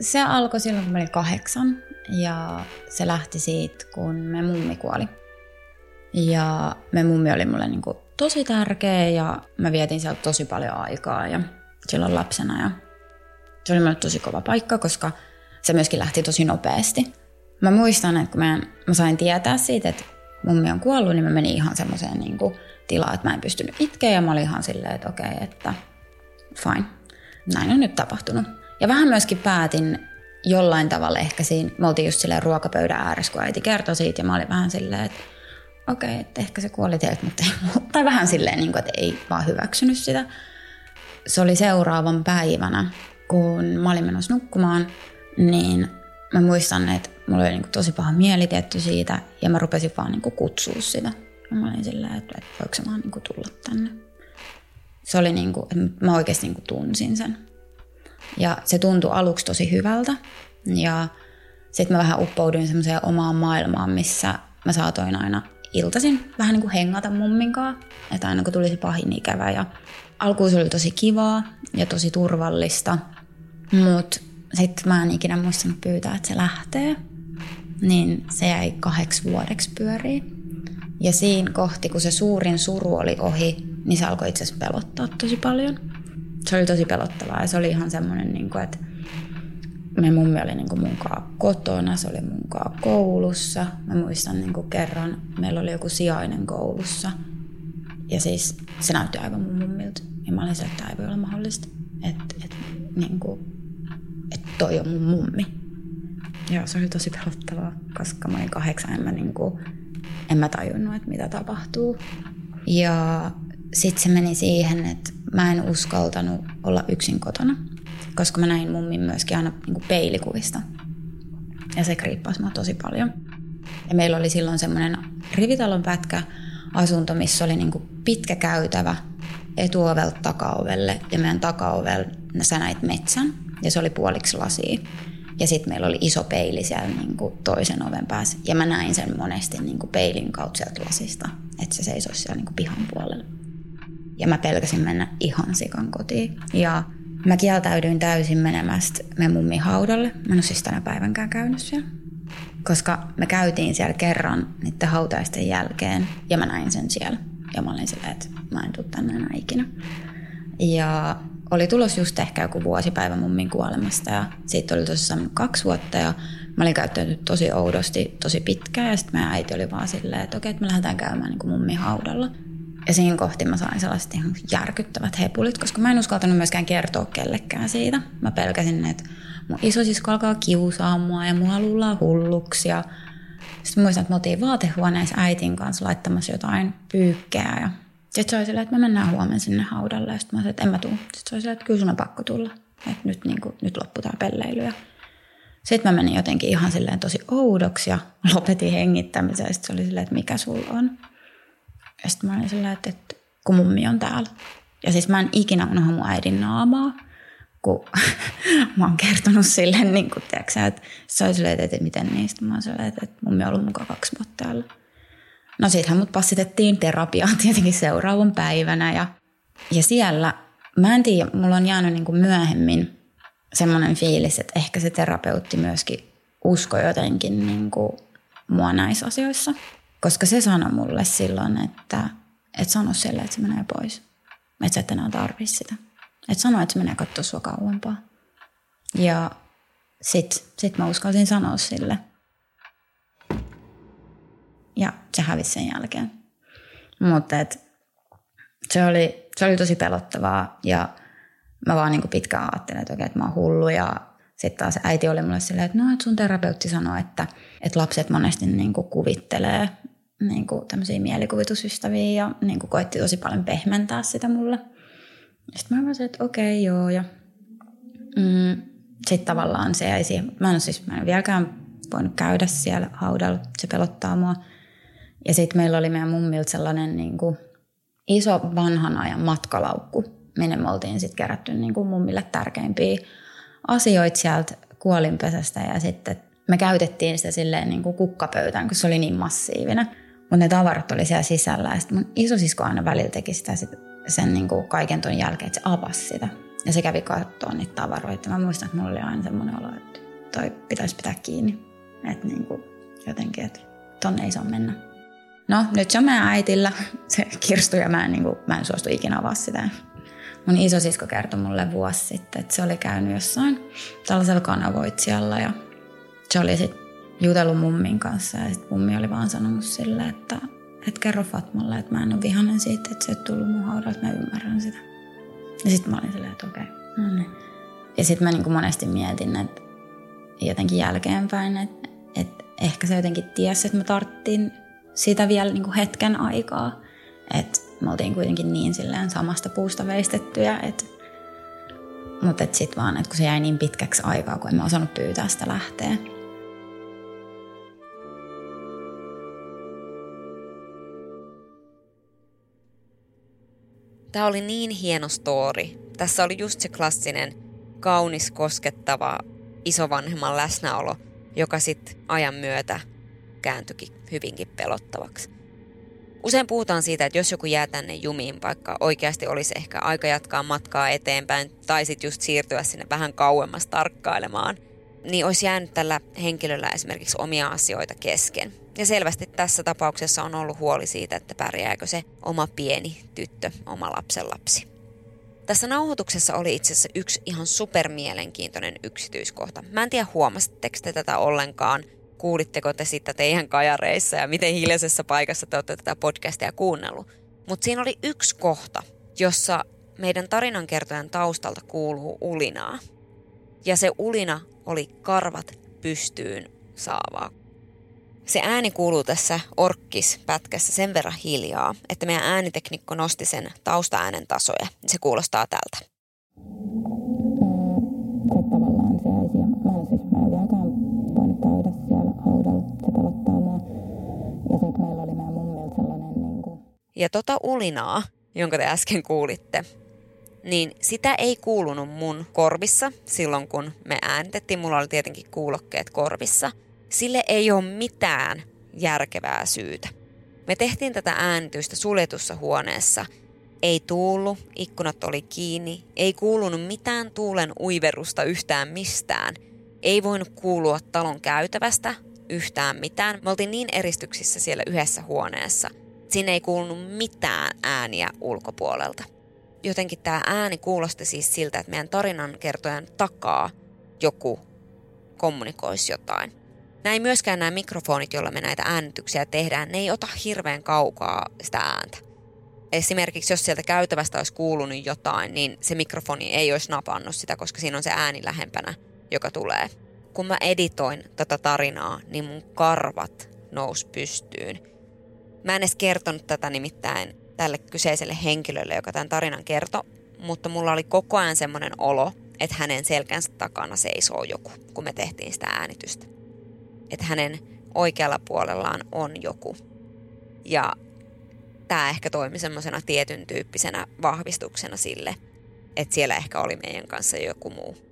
se alkoi silloin, kun mä olin kahdeksan ja se lähti siitä, kun me mummi kuoli. Ja me mummi oli mulle niin kuin tosi tärkeä ja mä vietin sieltä tosi paljon aikaa ja silloin lapsena. Ja se oli mulle tosi kova paikka, koska se myöskin lähti tosi nopeasti. Mä muistan, että kun mä, mä sain tietää siitä, että mummi on kuollut, niin mä menin ihan semmoiseen niin tilaan, että mä en pystynyt itkeä ja mä olin ihan silleen, että okei, okay, että fine, näin on nyt tapahtunut. Ja vähän myöskin päätin jollain tavalla ehkä siinä, me oltiin just silleen ruokapöydän ääressä, kun äiti kertoi siitä ja mä olin vähän silleen, että okei, okay, että ehkä se kuoli teiltä, mutta ei, tai vähän silleen, niin kuin, että ei vaan hyväksynyt sitä. Se oli seuraavan päivänä, kun mä olin menossa nukkumaan, niin mä muistan, että mulla oli niin kuin tosi paha mieli tietty siitä ja mä rupesin vaan niin kuin kutsua sitä. Ja mä olin silleen, että, että voiko se vaan niin kuin tulla tänne. Se oli niin kuin, että mä oikeasti niin kuin tunsin sen. Ja se tuntui aluksi tosi hyvältä. Ja sitten mä vähän uppouduin semmoiseen omaan maailmaan, missä mä saatoin aina iltaisin vähän niin kuin hengata mumminkaan. Että aina kun tuli se pahin ikävä. Ja alkuun se oli tosi kivaa ja tosi turvallista. Mutta sitten mä en ikinä muistanut pyytää, että se lähtee. Niin se jäi kahdeksi vuodeksi pyöriin. Ja siinä kohti, kun se suurin suru oli ohi, niin se alkoi itse asiassa pelottaa tosi paljon. Se oli tosi pelottavaa ja se oli ihan semmoinen, niin kuin, että me mummi oli niin kuin munkaan kotona, se oli munkaan koulussa. Mä muistan niin kuin kerran, meillä oli joku sijainen koulussa. Ja siis se näytti aivan mun mummilta. Ja mä olin se, että tämä ei voi olla mahdollista. Että et, niin kuin, että toi on mun mummi. Ja se oli tosi pelottavaa, koska mä olin kahdeksan, en mä, niin kuin, en mä tajunnut, että mitä tapahtuu. Ja sitten se meni siihen, että mä en uskaltanut olla yksin kotona, koska mä näin mummin myöskin aina niin kuin peilikuvista. Ja se kriippasi mua tosi paljon. Ja meillä oli silloin semmoinen rivitalon pätkä asunto, missä oli niin kuin pitkä käytävä etuovelta takaovelle ja meidän takaovella sä näit metsän ja se oli puoliksi lasia. Ja sitten meillä oli iso peili siellä niin kuin toisen oven päässä. Ja mä näin sen monesti niin kuin peilin kautta sieltä lasista, että se seisoisi siellä niin kuin pihan puolella. Ja mä pelkäsin mennä ihan sikan kotiin. Ja mä kieltäydyin täysin menemästä me mummi haudalle. Mä en ole siis tänä päivänkään käynyt siellä. Koska me käytiin siellä kerran niiden hautaisten jälkeen ja mä näin sen siellä. Ja mä olin silleen, että mä en tule tänne enää ikinä. Ja oli tulos just ehkä joku vuosipäivä mummin kuolemasta ja siitä oli tosiaan kaksi vuotta ja mä olin käyttänyt tosi oudosti tosi pitkään ja sitten meidän äiti oli vaan silleen, että okei, että me lähdetään käymään niin kuin mummin haudalla. Ja siinä kohti mä sain sellaiset ihan järkyttävät hepulit, koska mä en uskaltanut myöskään kertoa kellekään siitä. Mä pelkäsin, että mun isosisko alkaa kiusaa mua ja mua luullaan hulluksi. Ja sitten muistan, että me oltiin vaatehuoneessa äitin kanssa laittamassa jotain pyykkää. Ja sitten se oli silleen, että me mennään huomenna sinne haudalle. Ja sitten mä sanoin, että en mä tuu. Sitten se oli silleen, että kyllä sun on pakko tulla. Että nyt, niin kuin, nyt loppuu tämä pelleily. Ja sitten mä menin jotenkin ihan silleen tosi oudoksi ja lopetin hengittämisen. Ja sitten se oli silleen, että mikä sulla on. Ja sitten mä olin silleen, että, että kun mummi on täällä. Ja siis mä en ikinä unohda mun äidin naamaa, kun mä oon kertonut sille, niin kun, tiiäksä, että se oli silleen, että, miten niistä. Mä oon silleen, että, että mummi on ollut mukaan kaksi vuotta täällä. No sittenhän mut passitettiin terapiaan tietenkin seuraavan päivänä ja, ja siellä, mä en tiedä, mulla on jäänyt niin kuin myöhemmin semmoinen fiilis, että ehkä se terapeutti myöskin uskoi jotenkin niin kuin mua näissä asioissa. Koska se sanoi mulle silloin, että, että sano sille, että se menee pois. Että sä et enää tarvii sitä. Että sano, että se menee katsoa sua kauempaa. Ja sit, sit mä uskalsin sanoa sille. Ja se hävisi sen jälkeen. Mutta se oli, se oli tosi pelottavaa ja mä vaan niin pitkään ajattelin, että, okei, että mä oon hullu ja sitten taas äiti oli mulle silleen, että no, että sun terapeutti sanoi, että, että lapset monesti niin kuvittelee niin kuin tämmöisiä mielikuvitusystäviä ja niin kuin koitti tosi paljon pehmentää sitä mulle. Sitten mä olisin, että okei, okay, joo. Ja mm, sitten tavallaan se jäi siihen. Mä en, siis, mä en vieläkään voinut käydä siellä haudalla. Se pelottaa mua. Ja sitten meillä oli meidän mummilta sellainen niin kuin iso vanhan ajan matkalaukku, minne me oltiin sitten kerätty niin kuin mummille tärkeimpiä asioita sieltä kuolinpesästä. Ja sitten me käytettiin sitä silleen niin kuin kukkapöytään, kun se oli niin massiivinen. Mutta ne tavarat oli siellä sisällä ja sitten mun isosisko aina välillä teki sitä sit sen niin kuin kaiken ton jälkeen, että se avasi sitä. Ja se kävi katsoa niitä tavaroita. Mä muistan, että mulla oli aina semmoinen olo, että toi pitäisi pitää kiinni. Että niin kuin jotenkin, että tonne ei saa mennä. No, nyt se on meidän äitillä, se kirstu, ja mä en, niin kuin, mä en suostu ikinä avaa sitä. Mun isosisko kertoi mulle vuosi sitten, että se oli käynyt jossain tällaisella kanavoitsijalla ja se oli sitten jutellut mummin kanssa ja sitten mummi oli vaan sanonut sille, että, että kerro Fatmalle, että mä en ole vihainen siitä, että se ei tullut mun haudalta, että mä ymmärrän sitä. Ja sitten mä olin silleen, että okei, okay, no niin. Ja sitten mä niin monesti mietin, että jotenkin jälkeenpäin, että, että ehkä se jotenkin tiesi, että mä tarttiin sitä vielä niin hetken aikaa. Että me oltiin kuitenkin niin silleen samasta puusta veistettyjä, että mutta sitten vaan, että kun se jäi niin pitkäksi aikaa, kun en mä osannut pyytää sitä lähteä. Tämä oli niin hieno story. Tässä oli just se klassinen, kaunis, koskettava isovanhemman läsnäolo, joka sitten ajan myötä kääntyikin hyvinkin pelottavaksi. Usein puhutaan siitä, että jos joku jää tänne jumiin, vaikka oikeasti olisi ehkä aika jatkaa matkaa eteenpäin tai sitten just siirtyä sinne vähän kauemmas tarkkailemaan, niin olisi jäänyt tällä henkilöllä esimerkiksi omia asioita kesken. Ja selvästi tässä tapauksessa on ollut huoli siitä, että pärjääkö se oma pieni tyttö, oma lapsenlapsi. Tässä nauhoituksessa oli itse asiassa yksi ihan supermielenkiintoinen yksityiskohta. Mä en tiedä huomasitteko te tätä ollenkaan, kuulitteko te sitä teidän kajareissa ja miten hiljaisessa paikassa te olette tätä podcastia kuunnellut. Mutta siinä oli yksi kohta, jossa meidän tarinankertojan taustalta kuuluu ulinaa. Ja se ulina oli karvat pystyyn saavaa. Se ääni kuuluu tässä orkkis-pätkässä sen verran hiljaa, että meidän ääniteknikko nosti sen taustaäänen tasoja. Se kuulostaa tältä. Ja tota ulinaa, jonka te äsken kuulitte, niin sitä ei kuulunut mun korvissa silloin, kun me äänitettiin. Mulla oli tietenkin kuulokkeet korvissa – Sille ei ole mitään järkevää syytä. Me tehtiin tätä äänitystä suljetussa huoneessa. Ei tuulu, ikkunat oli kiinni, ei kuulunut mitään tuulen uiverusta yhtään mistään. Ei voinut kuulua talon käytävästä yhtään mitään. Me oltiin niin eristyksissä siellä yhdessä huoneessa. Siinä ei kuulunut mitään ääniä ulkopuolelta. Jotenkin tämä ääni kuulosti siis siltä, että meidän tarinan kertojan takaa joku kommunikoisi jotain. Näin myöskään nämä mikrofonit, joilla me näitä äänityksiä tehdään, ne ei ota hirveän kaukaa sitä ääntä. Esimerkiksi jos sieltä käytävästä olisi kuulunut jotain, niin se mikrofoni ei olisi napannut sitä, koska siinä on se ääni lähempänä, joka tulee. Kun mä editoin tätä tarinaa, niin mun karvat nousi pystyyn. Mä en edes kertonut tätä nimittäin tälle kyseiselle henkilölle, joka tämän tarinan kertoi, mutta mulla oli koko ajan semmoinen olo, että hänen selkänsä takana seisoo joku, kun me tehtiin sitä äänitystä että hänen oikealla puolellaan on joku. Ja tämä ehkä toimi semmoisena tietyn tyyppisenä vahvistuksena sille, että siellä ehkä oli meidän kanssa joku muu.